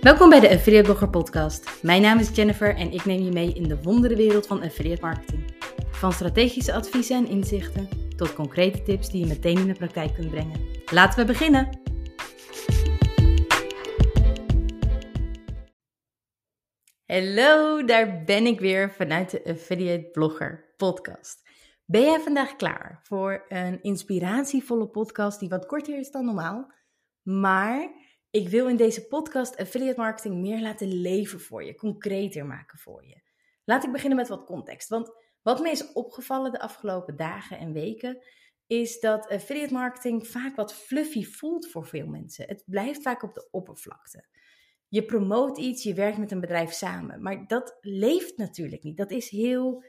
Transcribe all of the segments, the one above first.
Welkom bij de Affiliate Blogger Podcast. Mijn naam is Jennifer en ik neem je mee in de wonderenwereld van affiliate marketing. Van strategische adviezen en inzichten tot concrete tips die je meteen in de praktijk kunt brengen. Laten we beginnen! Hallo, daar ben ik weer vanuit de Affiliate Blogger Podcast. Ben jij vandaag klaar voor een inspiratievolle podcast die wat korter is dan normaal, maar ik wil in deze podcast affiliate marketing meer laten leven voor je, concreter maken voor je. Laat ik beginnen met wat context. Want wat me is opgevallen de afgelopen dagen en weken, is dat affiliate marketing vaak wat fluffy voelt voor veel mensen. Het blijft vaak op de oppervlakte. Je promoot iets, je werkt met een bedrijf samen, maar dat leeft natuurlijk niet. Dat is heel,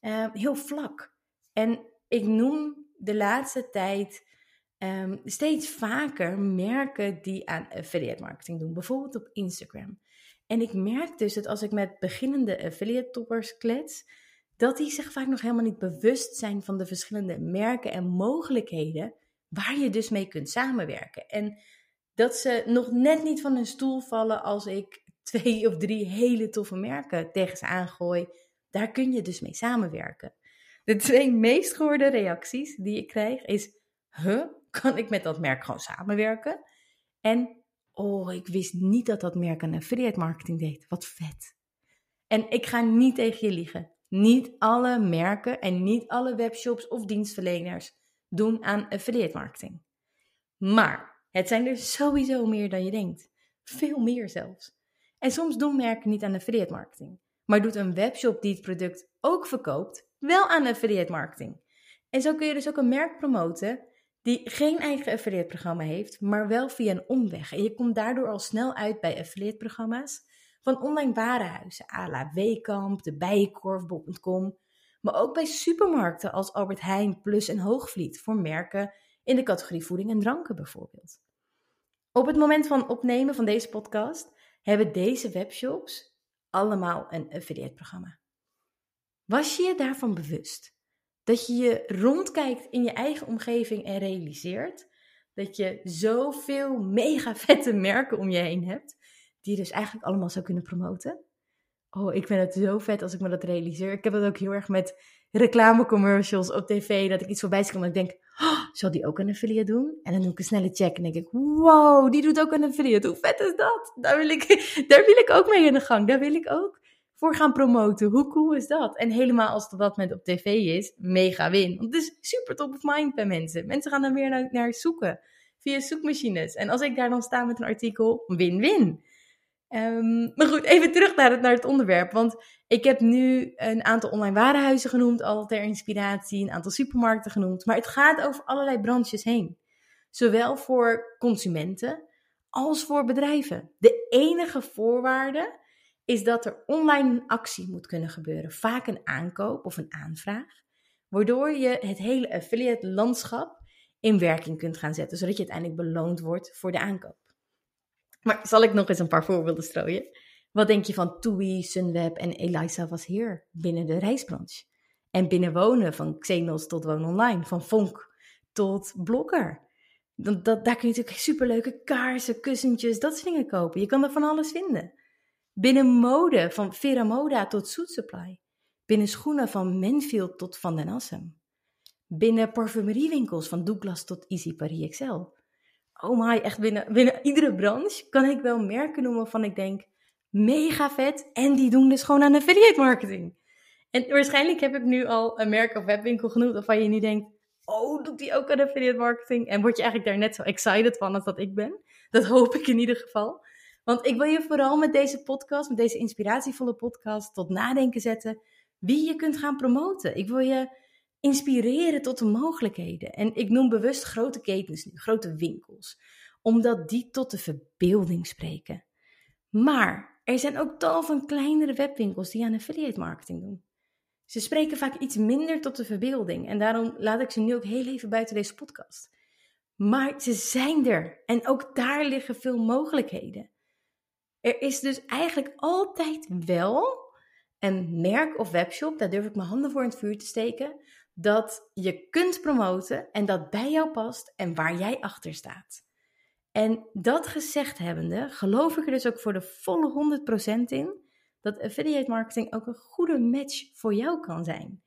uh, heel vlak. En ik noem de laatste tijd um, steeds vaker merken die aan affiliate marketing doen, bijvoorbeeld op Instagram. En ik merk dus dat als ik met beginnende affiliate toppers klets, dat die zich vaak nog helemaal niet bewust zijn van de verschillende merken en mogelijkheden waar je dus mee kunt samenwerken. En dat ze nog net niet van hun stoel vallen als ik twee of drie hele toffe merken tegen ze aangooi. Daar kun je dus mee samenwerken. De twee meest gehoorde reacties die ik krijg is: Huh, kan ik met dat merk gewoon samenwerken? En oh, ik wist niet dat dat merk aan affiliate marketing deed. Wat vet. En ik ga niet tegen je liegen. Niet alle merken en niet alle webshops of dienstverleners doen aan affiliate marketing. Maar het zijn er sowieso meer dan je denkt. Veel meer zelfs. En soms doen merken niet aan affiliate marketing. Maar doet een webshop die het product ook verkoopt wel aan affiliate marketing. En zo kun je dus ook een merk promoten die geen eigen affiliate programma heeft, maar wel via een omweg. En je komt daardoor al snel uit bij affiliate programma's van online warenhuizen, à la Weekamp, de Bijenkorf.com, maar ook bij supermarkten als Albert Heijn, Plus en Hoogvliet voor merken in de categorie voeding en dranken bijvoorbeeld. Op het moment van opnemen van deze podcast hebben deze webshops allemaal een affiliate programma. Was je je daarvan bewust? Dat je je rondkijkt in je eigen omgeving en realiseert dat je zoveel mega vette merken om je heen hebt, die je dus eigenlijk allemaal zou kunnen promoten. Oh, ik vind het zo vet als ik me dat realiseer. Ik heb het ook heel erg met reclamecommercials op tv, dat ik iets voorbij zie en ik denk, oh, zal die ook een affiliate doen? En dan doe ik een snelle check en denk ik, wow, die doet ook een affiliate. Hoe vet is dat? Daar wil ik, daar wil ik ook mee in de gang. Daar wil ik ook voor gaan promoten. Hoe cool is dat? En helemaal als het wat met op tv is, mega win. Want het is super top of mind bij mensen. Mensen gaan dan weer naar, naar zoeken via zoekmachines. En als ik daar dan sta met een artikel, win-win. Um, maar goed, even terug naar het, naar het onderwerp. Want ik heb nu een aantal online warenhuizen genoemd, al ter inspiratie, een aantal supermarkten genoemd. Maar het gaat over allerlei branches heen. Zowel voor consumenten als voor bedrijven. De enige voorwaarde is dat er online een actie moet kunnen gebeuren. Vaak een aankoop of een aanvraag. Waardoor je het hele affiliate landschap in werking kunt gaan zetten. Zodat je uiteindelijk beloond wordt voor de aankoop. Maar zal ik nog eens een paar voorbeelden strooien? Wat denk je van TUI, Sunweb en Eliza was hier binnen de reisbranche? En binnen wonen, van Xenos tot Woon Online, van Vonk tot Blokker. Dat, dat, daar kun je natuurlijk superleuke kaarsen, kussentjes, dat soort dingen kopen. Je kan er van alles vinden. Binnen mode, van Vera Moda tot Suit Supply. Binnen schoenen, van Menfield tot Van den Assem. Binnen parfumeriewinkels, van Douglas tot Easy Paris Excel. Oh my, echt binnen, binnen iedere branche kan ik wel merken noemen waarvan ik denk, mega vet. En die doen dus gewoon aan affiliate marketing. En waarschijnlijk heb ik nu al een merk of webwinkel genoemd waarvan je nu denkt, oh, doet die ook aan affiliate marketing? En word je eigenlijk daar net zo excited van als dat ik ben? Dat hoop ik in ieder geval. Want ik wil je vooral met deze podcast, met deze inspiratievolle podcast, tot nadenken zetten wie je kunt gaan promoten. Ik wil je inspireren tot de mogelijkheden. En ik noem bewust grote ketens nu, grote winkels, omdat die tot de verbeelding spreken. Maar er zijn ook tal van kleinere webwinkels die aan affiliate marketing doen. Ze spreken vaak iets minder tot de verbeelding en daarom laat ik ze nu ook heel even buiten deze podcast. Maar ze zijn er en ook daar liggen veel mogelijkheden. Er is dus eigenlijk altijd wel een merk of webshop, daar durf ik mijn handen voor in het vuur te steken, dat je kunt promoten en dat bij jou past en waar jij achter staat. En dat gezegd hebbende, geloof ik er dus ook voor de volle 100% in dat affiliate marketing ook een goede match voor jou kan zijn.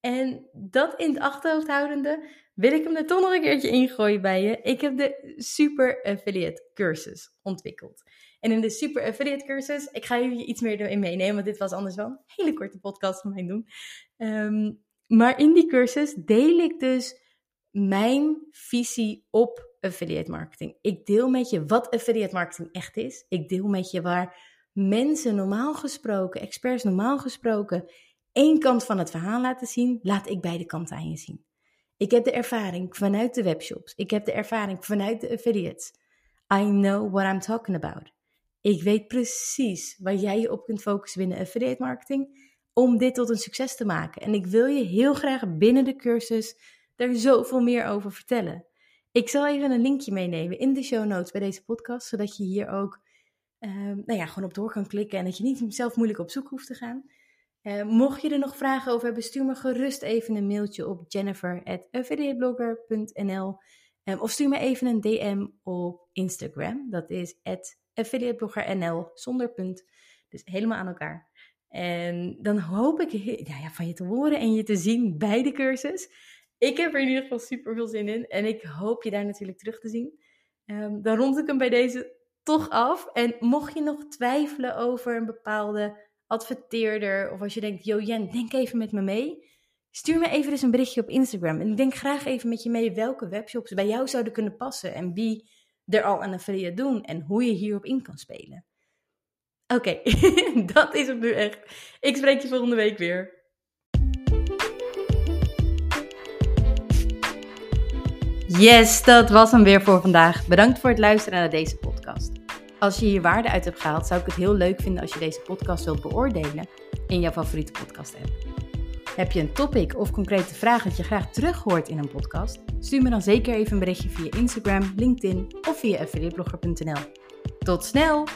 En dat in het achterhoofd houdende, wil ik hem er toch nog een keertje ingooien bij je. Ik heb de Super Affiliate cursus ontwikkeld. En in de Super Affiliate cursus, ik ga jullie iets meer erin meenemen, want dit was anders wel een hele korte podcast van mij doen. Ehm, maar in die cursus deel ik dus mijn visie op affiliate marketing. Ik deel met je wat affiliate marketing echt is. Ik deel met je waar mensen normaal gesproken, experts normaal gesproken, één kant van het verhaal laten zien, laat ik beide kanten aan je zien. Ik heb de ervaring vanuit de webshops. Ik heb de ervaring vanuit de affiliates. I know what I'm talking about. Ik weet precies waar jij je op kunt focussen binnen affiliate marketing om dit tot een succes te maken. En ik wil je heel graag binnen de cursus daar zoveel meer over vertellen. Ik zal even een linkje meenemen in de show notes bij deze podcast, zodat je hier ook ehm, nou ja, gewoon op door kan klikken en dat je niet zelf moeilijk op zoek hoeft te gaan. Uh, mocht je er nog vragen over hebben, stuur me gerust even een mailtje op jennifer.affiliateblogger.nl um, of stuur me even een DM op Instagram. Dat is affiliateblogger.nl zonder punt. Dus helemaal aan elkaar. En dan hoop ik ja, ja, van je te horen en je te zien bij de cursus. Ik heb er in ieder geval super veel zin in. En ik hoop je daar natuurlijk terug te zien. Um, dan rond ik hem bij deze toch af. En mocht je nog twijfelen over een bepaalde adverteerder. Of als je denkt, yo Jen, denk even met me mee. Stuur me even dus een berichtje op Instagram. En ik denk graag even met je mee welke webshops bij jou zouden kunnen passen. En wie er al een affiliate doen. En hoe je hierop in kan spelen. Oké, dat is het nu echt. Ik spreek je volgende week weer. Yes, dat was hem weer voor vandaag. Bedankt voor het luisteren naar deze podcast. Als je hier waarde uit hebt gehaald, zou ik het heel leuk vinden als je deze podcast wilt beoordelen in jouw favoriete podcast app. Heb je een topic of concrete vraag dat je graag terug hoort in een podcast? Stuur me dan zeker even een berichtje via Instagram, LinkedIn of via affiliateblogger.nl. Tot snel!